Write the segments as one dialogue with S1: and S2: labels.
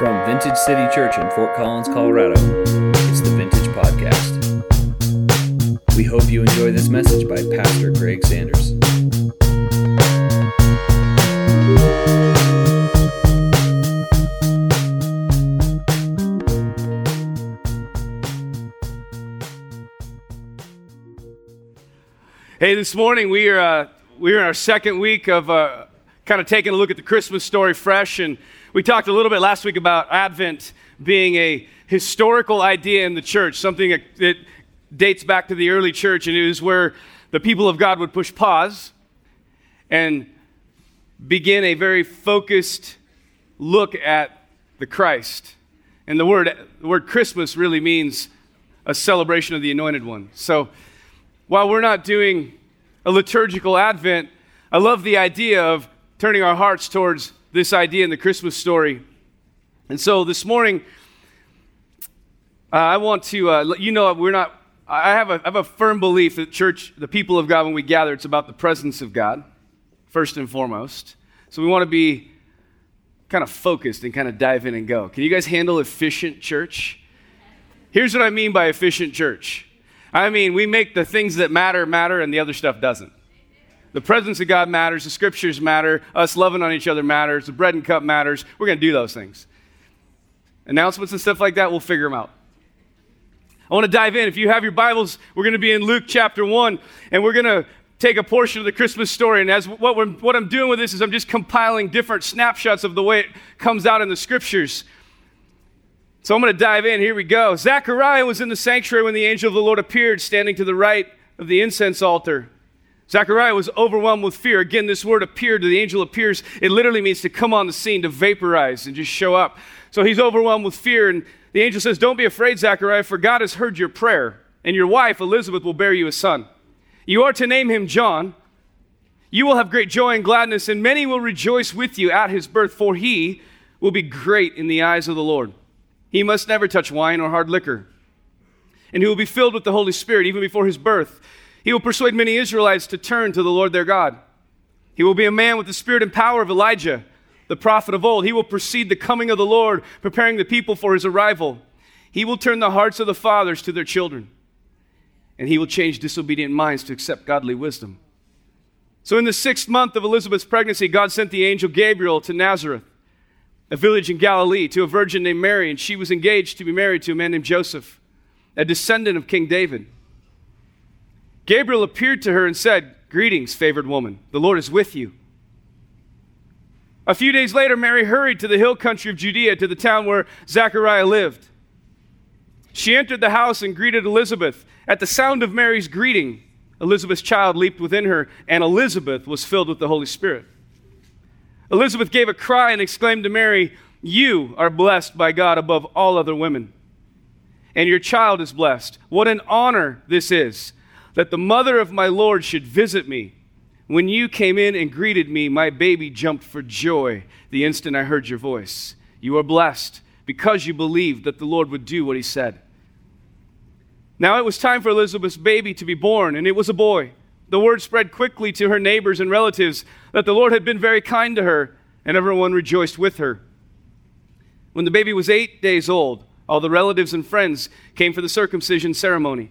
S1: From Vintage City Church in Fort Collins, Colorado, it's the Vintage Podcast. We hope you enjoy this message by Pastor Greg Sanders.
S2: Hey, this morning we are uh, we are in our second week of uh, kind of taking a look at the Christmas story fresh, and we talked a little bit last week about Advent being a historical idea in the church, something that, dates back to the early church, and it was where the people of God would push pause and begin a very focused look at the Christ. And the word the word Christmas really means a celebration of the Anointed One. So while we're not doing a liturgical Advent, I love the idea of turning our hearts towards this idea in the Christmas story. And so this morning, uh, I want to uh, let you know we're not, I have, a, I have a firm belief that church, the people of God, when we gather, it's about the presence of God, first and foremost. So we want to be kind of focused and kind of dive in and go. Can you guys handle efficient church? Here's what I mean by efficient church I mean, we make the things that matter matter and the other stuff doesn't. The presence of God matters, the scriptures matter, us loving on each other matters, the bread and cup matters. We're going to do those things. Announcements and stuff like that, we'll figure them out. I want to dive in. If you have your Bibles, we're going to be in Luke chapter 1, and we're going to take a portion of the Christmas story. And as what, what I'm doing with this is I'm just compiling different snapshots of the way it comes out in the scriptures. So I'm going to dive in. Here we go. Zechariah was in the sanctuary when the angel of the Lord appeared, standing to the right of the incense altar. Zechariah was overwhelmed with fear. Again, this word appeared, the angel appears. It literally means to come on the scene, to vaporize and just show up. So he's overwhelmed with fear. And the angel says, Don't be afraid, Zechariah, for God has heard your prayer, and your wife, Elizabeth, will bear you a son. You are to name him John. You will have great joy and gladness, and many will rejoice with you at his birth, for he will be great in the eyes of the Lord. He must never touch wine or hard liquor. And he will be filled with the Holy Spirit even before his birth. He will persuade many Israelites to turn to the Lord their God. He will be a man with the spirit and power of Elijah, the prophet of old. He will precede the coming of the Lord, preparing the people for his arrival. He will turn the hearts of the fathers to their children, and he will change disobedient minds to accept godly wisdom. So, in the sixth month of Elizabeth's pregnancy, God sent the angel Gabriel to Nazareth a village in Galilee, to a virgin named Mary, and she was engaged to be married to a man named Joseph, a descendant of King David. Gabriel appeared to her and said, Greetings, favored woman, the Lord is with you. A few days later, Mary hurried to the hill country of Judea to the town where Zechariah lived. She entered the house and greeted Elizabeth. At the sound of Mary's greeting, Elizabeth's child leaped within her, and Elizabeth was filled with the Holy Spirit. Elizabeth gave a cry and exclaimed to Mary, You are blessed by God above all other women, and your child is blessed. What an honor this is that the mother of my Lord should visit me. When you came in and greeted me, my baby jumped for joy the instant I heard your voice. You are blessed because you believed that the Lord would do what he said. Now it was time for Elizabeth's baby to be born, and it was a boy. The word spread quickly to her neighbors and relatives that the Lord had been very kind to her, and everyone rejoiced with her. When the baby was eight days old, all the relatives and friends came for the circumcision ceremony.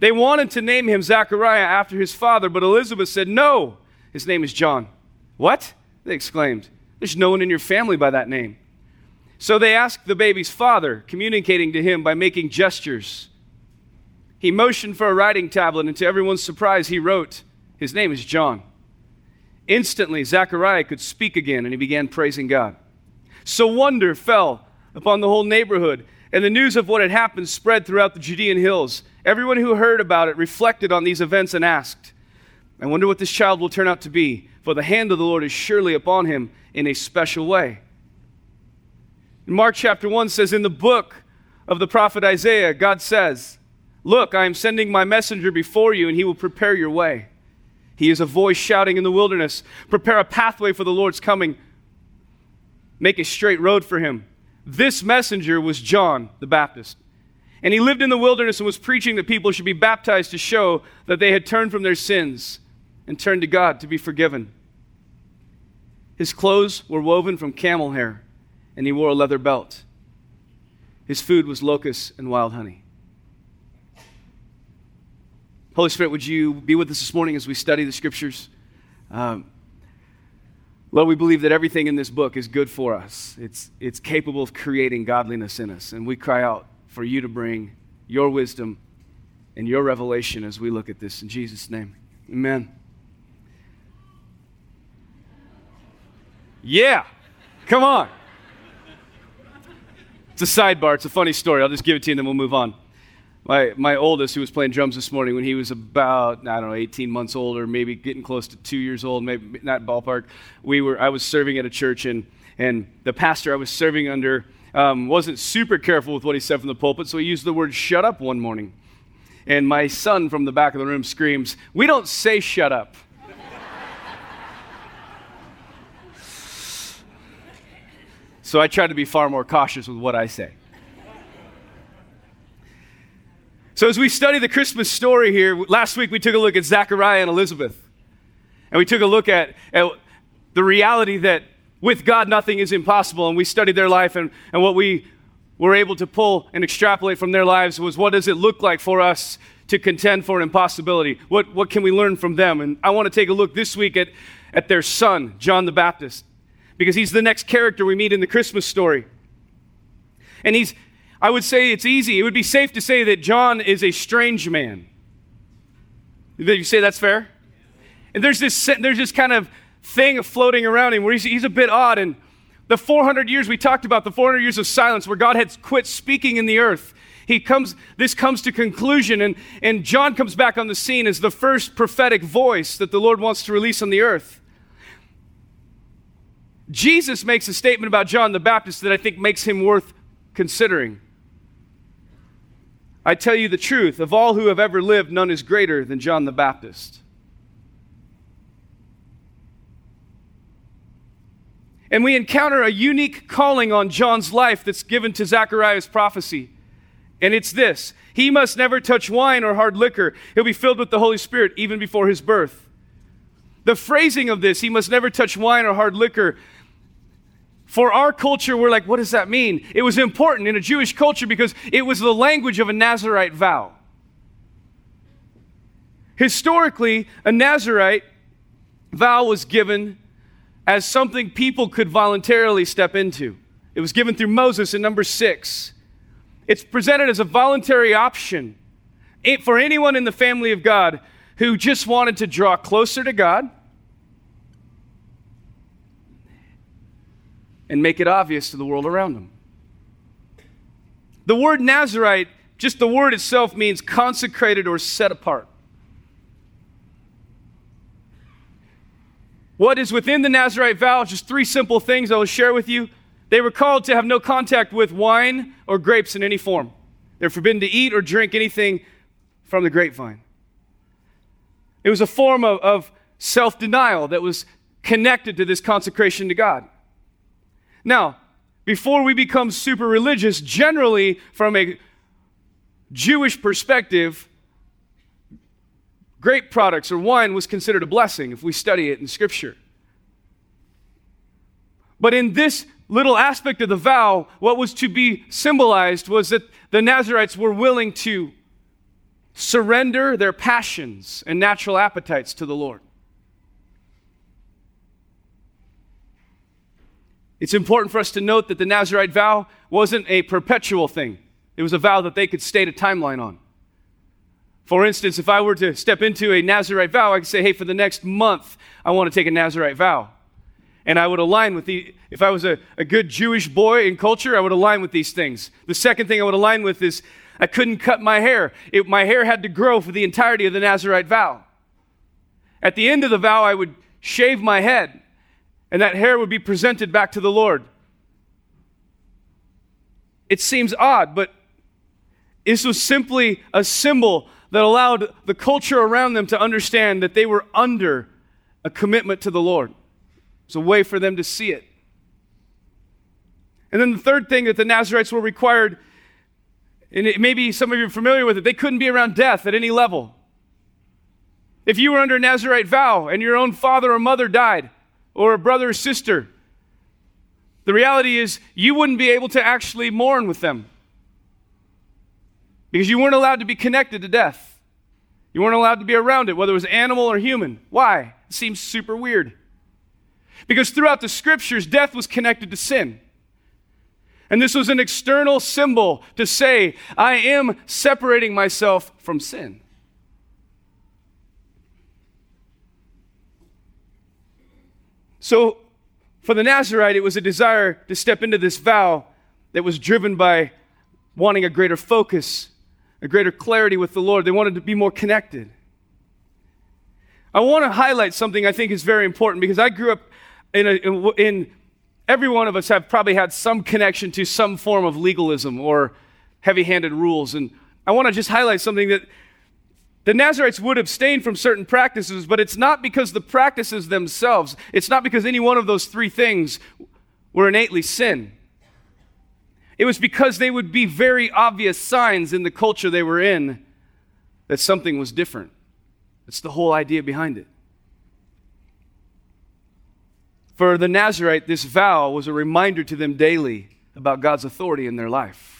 S2: They wanted to name him Zachariah after his father, but Elizabeth said, No, his name is John. What? They exclaimed. There's no one in your family by that name. So they asked the baby's father, communicating to him by making gestures. He motioned for a writing tablet, and to everyone's surprise, he wrote, His name is John. Instantly, Zechariah could speak again, and he began praising God. So wonder fell upon the whole neighborhood, and the news of what had happened spread throughout the Judean hills. Everyone who heard about it reflected on these events and asked, I wonder what this child will turn out to be, for the hand of the Lord is surely upon him in a special way. Mark chapter 1 says, In the book of the prophet Isaiah, God says, Look, I am sending my messenger before you, and he will prepare your way. He is a voice shouting in the wilderness Prepare a pathway for the Lord's coming, make a straight road for him. This messenger was John the Baptist. And he lived in the wilderness and was preaching that people should be baptized to show that they had turned from their sins and turned to God to be forgiven. His clothes were woven from camel hair, and he wore a leather belt. His food was locusts and wild honey. Holy Spirit, would you be with us this morning as we study the scriptures? Um, Lord, we believe that everything in this book is good for us. It's, it's capable of creating godliness in us. And we cry out for you to bring your wisdom and your revelation as we look at this. In Jesus' name, amen. Yeah, come on. It's a sidebar, it's a funny story. I'll just give it to you and then we'll move on. My, my oldest, who was playing drums this morning, when he was about, I don't know, 18 months old or maybe getting close to two years old, maybe not ballpark, we were, I was serving at a church and, and the pastor I was serving under um, wasn't super careful with what he said from the pulpit, so he used the word shut up one morning. And my son from the back of the room screams, We don't say shut up. so I try to be far more cautious with what I say. So, as we study the Christmas story here, last week we took a look at Zachariah and Elizabeth. And we took a look at, at the reality that with God nothing is impossible. And we studied their life, and, and what we were able to pull and extrapolate from their lives was what does it look like for us to contend for an impossibility? What, what can we learn from them? And I want to take a look this week at, at their son, John the Baptist, because he's the next character we meet in the Christmas story. And he's, I would say it's easy. It would be safe to say that John is a strange man. You say that's fair? And there's this, there's this kind of thing floating around him where he's, he's a bit odd. And the 400 years we talked about, the 400 years of silence where God had quit speaking in the earth, he comes, this comes to conclusion. And, and John comes back on the scene as the first prophetic voice that the Lord wants to release on the earth. Jesus makes a statement about John the Baptist that I think makes him worth considering. I tell you the truth, of all who have ever lived, none is greater than John the Baptist. And we encounter a unique calling on John's life that's given to Zechariah's prophecy. And it's this He must never touch wine or hard liquor. He'll be filled with the Holy Spirit even before his birth. The phrasing of this, he must never touch wine or hard liquor, for our culture, we're like, what does that mean? It was important in a Jewish culture because it was the language of a Nazarite vow. Historically, a Nazarite vow was given as something people could voluntarily step into. It was given through Moses in number six. It's presented as a voluntary option for anyone in the family of God who just wanted to draw closer to God and make it obvious to the world around them. The word Nazarite, just the word itself, means consecrated or set apart. What is within the Nazarite vow? Just three simple things I will share with you. They were called to have no contact with wine or grapes in any form. They're forbidden to eat or drink anything from the grapevine. It was a form of, of self denial that was connected to this consecration to God. Now, before we become super religious, generally from a Jewish perspective, grape products or wine was considered a blessing if we study it in Scripture. But in this little aspect of the vow, what was to be symbolized was that the Nazarites were willing to surrender their passions and natural appetites to the Lord. It's important for us to note that the Nazarite vow wasn't a perpetual thing, it was a vow that they could state a timeline on. For instance, if I were to step into a Nazarite vow, I could say, hey, for the next month, I want to take a Nazarite vow. And I would align with the, if I was a, a good Jewish boy in culture, I would align with these things. The second thing I would align with is I couldn't cut my hair. It, my hair had to grow for the entirety of the Nazarite vow. At the end of the vow, I would shave my head and that hair would be presented back to the Lord. It seems odd, but this was simply a symbol that allowed the culture around them to understand that they were under a commitment to the Lord. It's a way for them to see it. And then the third thing that the Nazarites were required, and it, maybe some of you are familiar with it, they couldn't be around death at any level. If you were under a Nazarite vow and your own father or mother died, or a brother or sister. The reality is, you wouldn't be able to actually mourn with them because you weren't allowed to be connected to death. You weren't allowed to be around it, whether it was animal or human. Why? It seems super weird. Because throughout the scriptures, death was connected to sin. And this was an external symbol to say, I am separating myself from sin. So, for the Nazarite, it was a desire to step into this vow that was driven by wanting a greater focus, a greater clarity with the Lord. They wanted to be more connected. I want to highlight something I think is very important because I grew up in, a, in, every one of us have probably had some connection to some form of legalism or heavy handed rules. And I want to just highlight something that the Nazarites would abstain from certain practices, but it's not because the practices themselves, it's not because any one of those three things were innately sin. It was because they would be very obvious signs in the culture they were in that something was different. That's the whole idea behind it. For the Nazarite, this vow was a reminder to them daily about God's authority in their life.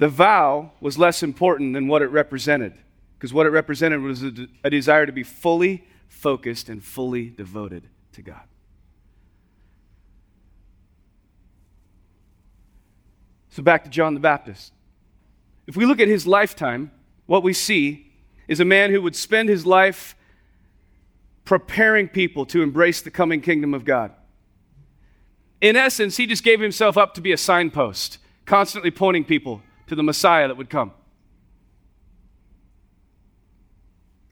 S2: The vow was less important than what it represented, because what it represented was a, a desire to be fully focused and fully devoted to God. So, back to John the Baptist. If we look at his lifetime, what we see is a man who would spend his life preparing people to embrace the coming kingdom of God. In essence, he just gave himself up to be a signpost, constantly pointing people to the Messiah that would come.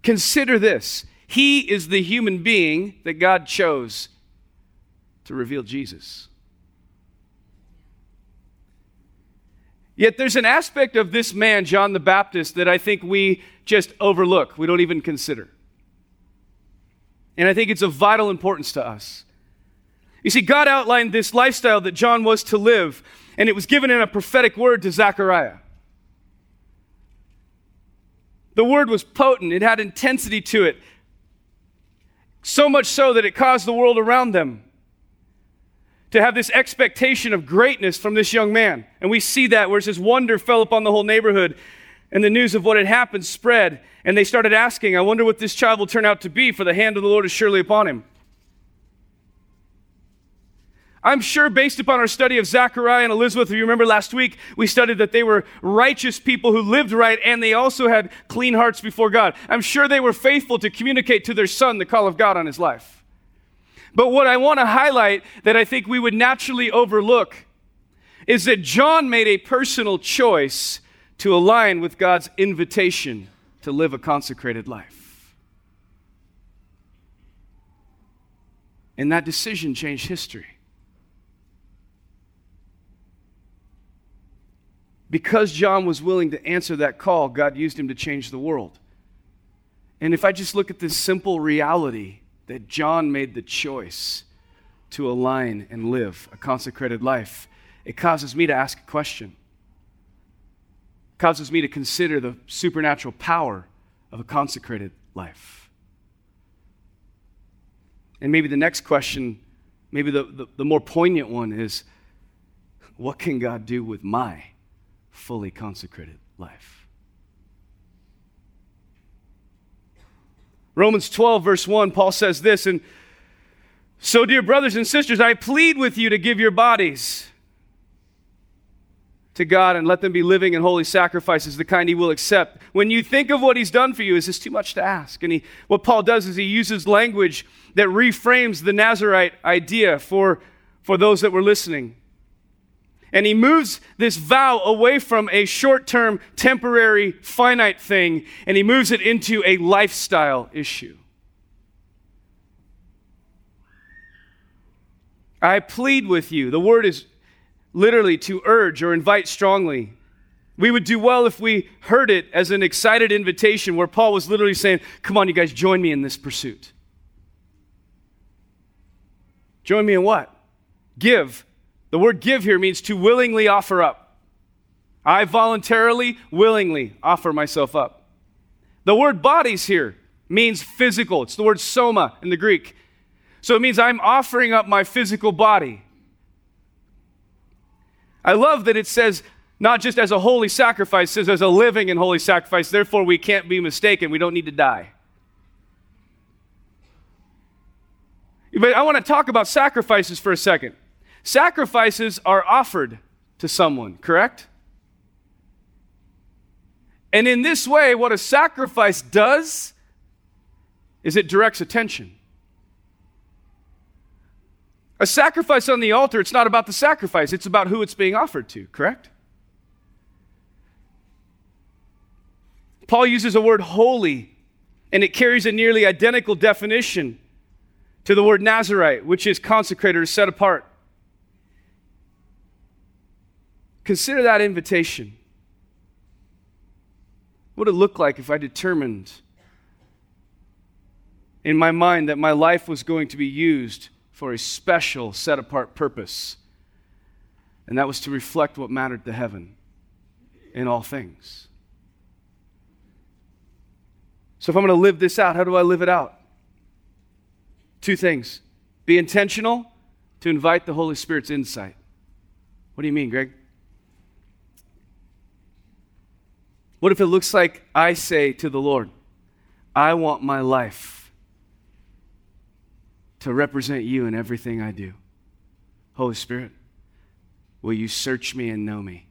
S2: Consider this He is the human being that God chose to reveal Jesus. Yet there's an aspect of this man, John the Baptist, that I think we just overlook, we don't even consider. And I think it's of vital importance to us. You see, God outlined this lifestyle that John was to live, and it was given in a prophetic word to Zechariah. The word was potent, it had intensity to it, so much so that it caused the world around them to have this expectation of greatness from this young man. And we see that where it says, Wonder fell upon the whole neighborhood, and the news of what had happened spread. And they started asking, I wonder what this child will turn out to be, for the hand of the Lord is surely upon him. I'm sure, based upon our study of Zachariah and Elizabeth, if you remember last week, we studied that they were righteous people who lived right and they also had clean hearts before God. I'm sure they were faithful to communicate to their son the call of God on his life. But what I want to highlight that I think we would naturally overlook is that John made a personal choice to align with God's invitation to live a consecrated life. And that decision changed history. Because John was willing to answer that call, God used him to change the world. And if I just look at this simple reality that John made the choice to align and live a consecrated life, it causes me to ask a question causes me to consider the supernatural power of a consecrated life. And maybe the next question, maybe the, the, the, more poignant one is what can God do with my fully consecrated life? Romans 12, verse 1, Paul says this, and so, dear brothers and sisters, I plead with you to give your bodies to God and let them be living and holy sacrifices, the kind He will accept. When you think of what He's done for you, is this too much to ask? And he, what Paul does is he uses language that reframes the Nazarite idea for, for those that were listening. And he moves this vow away from a short term, temporary, finite thing, and he moves it into a lifestyle issue. I plead with you. The word is literally to urge or invite strongly. We would do well if we heard it as an excited invitation where Paul was literally saying, Come on, you guys, join me in this pursuit. Join me in what? Give. The word give here means to willingly offer up. I voluntarily, willingly offer myself up. The word bodies here means physical. It's the word soma in the Greek. So it means I'm offering up my physical body. I love that it says not just as a holy sacrifice, says as a living and holy sacrifice. Therefore, we can't be mistaken. We don't need to die. But I want to talk about sacrifices for a second. Sacrifices are offered to someone, correct? And in this way, what a sacrifice does is it directs attention. A sacrifice on the altar, it's not about the sacrifice, it's about who it's being offered to, correct? Paul uses a word holy, and it carries a nearly identical definition to the word Nazarite, which is consecrated or set apart. Consider that invitation. What would it look like if I determined in my mind that my life was going to be used for a special, set apart purpose? And that was to reflect what mattered to heaven in all things. So, if I'm going to live this out, how do I live it out? Two things be intentional to invite the Holy Spirit's insight. What do you mean, Greg? What if it looks like I say to the Lord, I want my life to represent you in everything I do? Holy Spirit, will you search me and know me?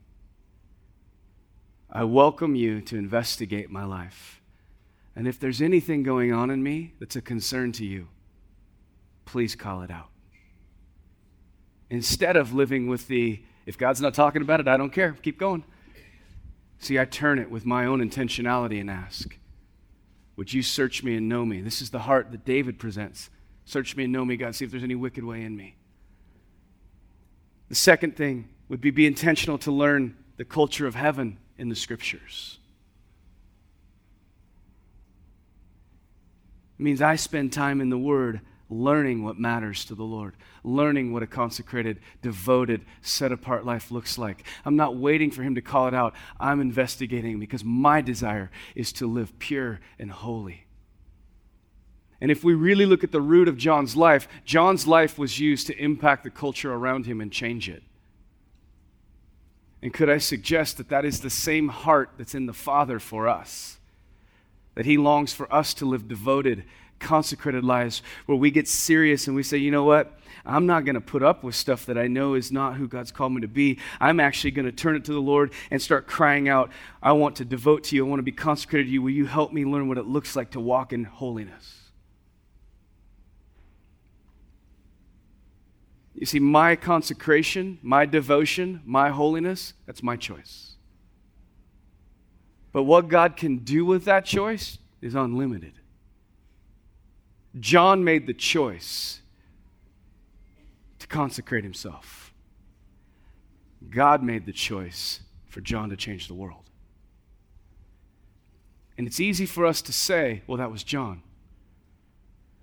S2: I welcome you to investigate my life. And if there's anything going on in me that's a concern to you, please call it out. Instead of living with the, if God's not talking about it, I don't care, keep going. See, I turn it with my own intentionality and ask, Would you search me and know me? This is the heart that David presents. Search me and know me, God. See if there's any wicked way in me. The second thing would be be intentional to learn the culture of heaven in the scriptures. It means I spend time in the Word learning what matters to the Lord, learning what a consecrated, devoted, set apart life looks like. I'm not waiting for Him to call it out. I'm investigating because my desire is to live pure and holy. And if we really look at the root of John's life, John's life was used to impact the culture around him and change it. And could I suggest that that is the same heart that's in the Father for us? That He longs for us to live devoted consecrated lives where we get serious and we say, you know what? I'm not going to put up with stuff that I know is not who God's called me to be. I'm actually going to turn it to the Lord and start crying out, I want to devote to you. I want to be consecrated to you. Will you help me learn what it looks like to walk in holiness? You see, my consecration, my devotion, my holiness, that's my choice. But what God can do with that choice is unlimited. John made the choice to consecrate himself. God made the choice for John to change the world. And it's easy for us to say, well, that was John.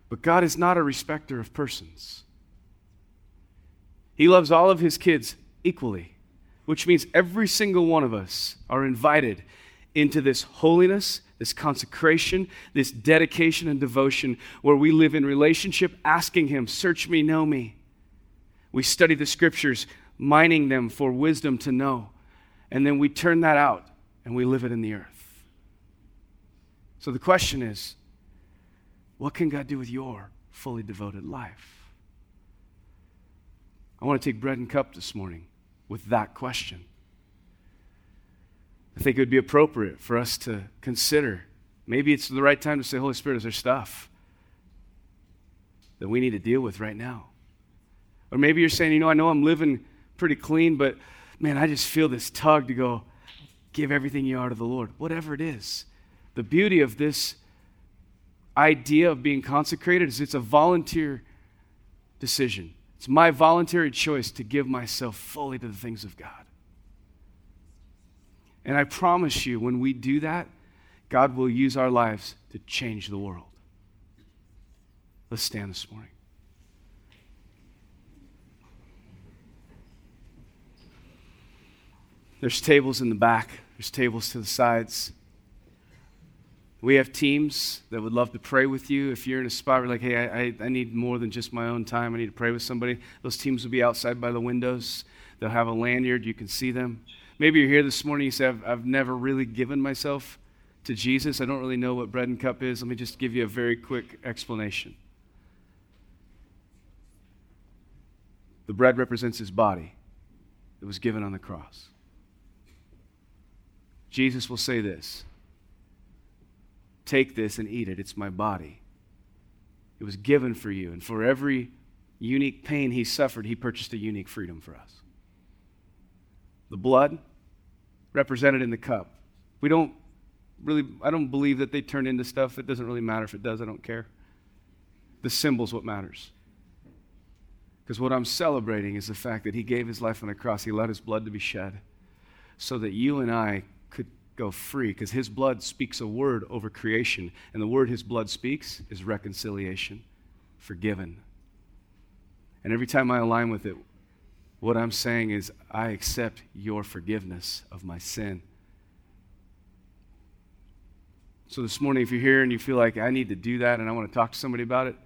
S2: But God is not a respecter of persons. He loves all of his kids equally, which means every single one of us are invited into this holiness this consecration, this dedication and devotion where we live in relationship, asking Him, Search me, know me. We study the scriptures, mining them for wisdom to know. And then we turn that out and we live it in the earth. So the question is what can God do with your fully devoted life? I want to take bread and cup this morning with that question. I think it would be appropriate for us to consider. Maybe it's the right time to say, Holy Spirit, is there stuff that we need to deal with right now? Or maybe you're saying, you know, I know I'm living pretty clean, but man, I just feel this tug to go give everything you are to the Lord. Whatever it is. The beauty of this idea of being consecrated is it's a volunteer decision. It's my voluntary choice to give myself fully to the things of God. And I promise you, when we do that, God will use our lives to change the world. Let's stand this morning. There's tables in the back, there's tables to the sides. We have teams that would love to pray with you. If you're in a spot where, like, hey, I, I, need more than just my own time, I need to pray with somebody, those teams will be outside by the windows. They'll have a lanyard, you can see them. Maybe you're here this morning, you say, I've, I've never really given myself to Jesus. I don't really know what bread and cup is. Let me just give you a very quick explanation. The bread represents his body that was given on the cross. Jesus will say this Take this and eat it. It's my body. It was given for you. And for every unique pain he suffered, he purchased a unique freedom for us. The blood represented in the cup. We don't really, I don't believe that they turn into stuff. It doesn't really matter if it does, I don't care. The symbol's what matters. Because what I'm celebrating is the fact that he gave his life on the cross, he let his blood to be shed so that you and I could go free because his blood speaks a word over creation and the word his blood speaks is reconciliation forgiven and every time i align with it what i'm saying is i accept your forgiveness of my sin. So this morning if you're here and you feel like i need to do that and i want to talk to somebody about it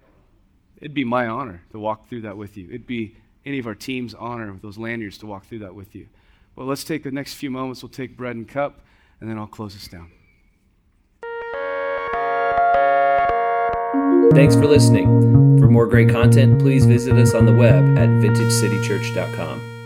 S2: it'd be my honor to walk through that with you. It'd be any of our team's honor with those lanyards to walk through that with you. Well let's take the next few moments. We'll take bread and cup and then I'll close us down.
S1: Thanks for listening. For more great content, please visit us on the web at vintagecitychurch.com.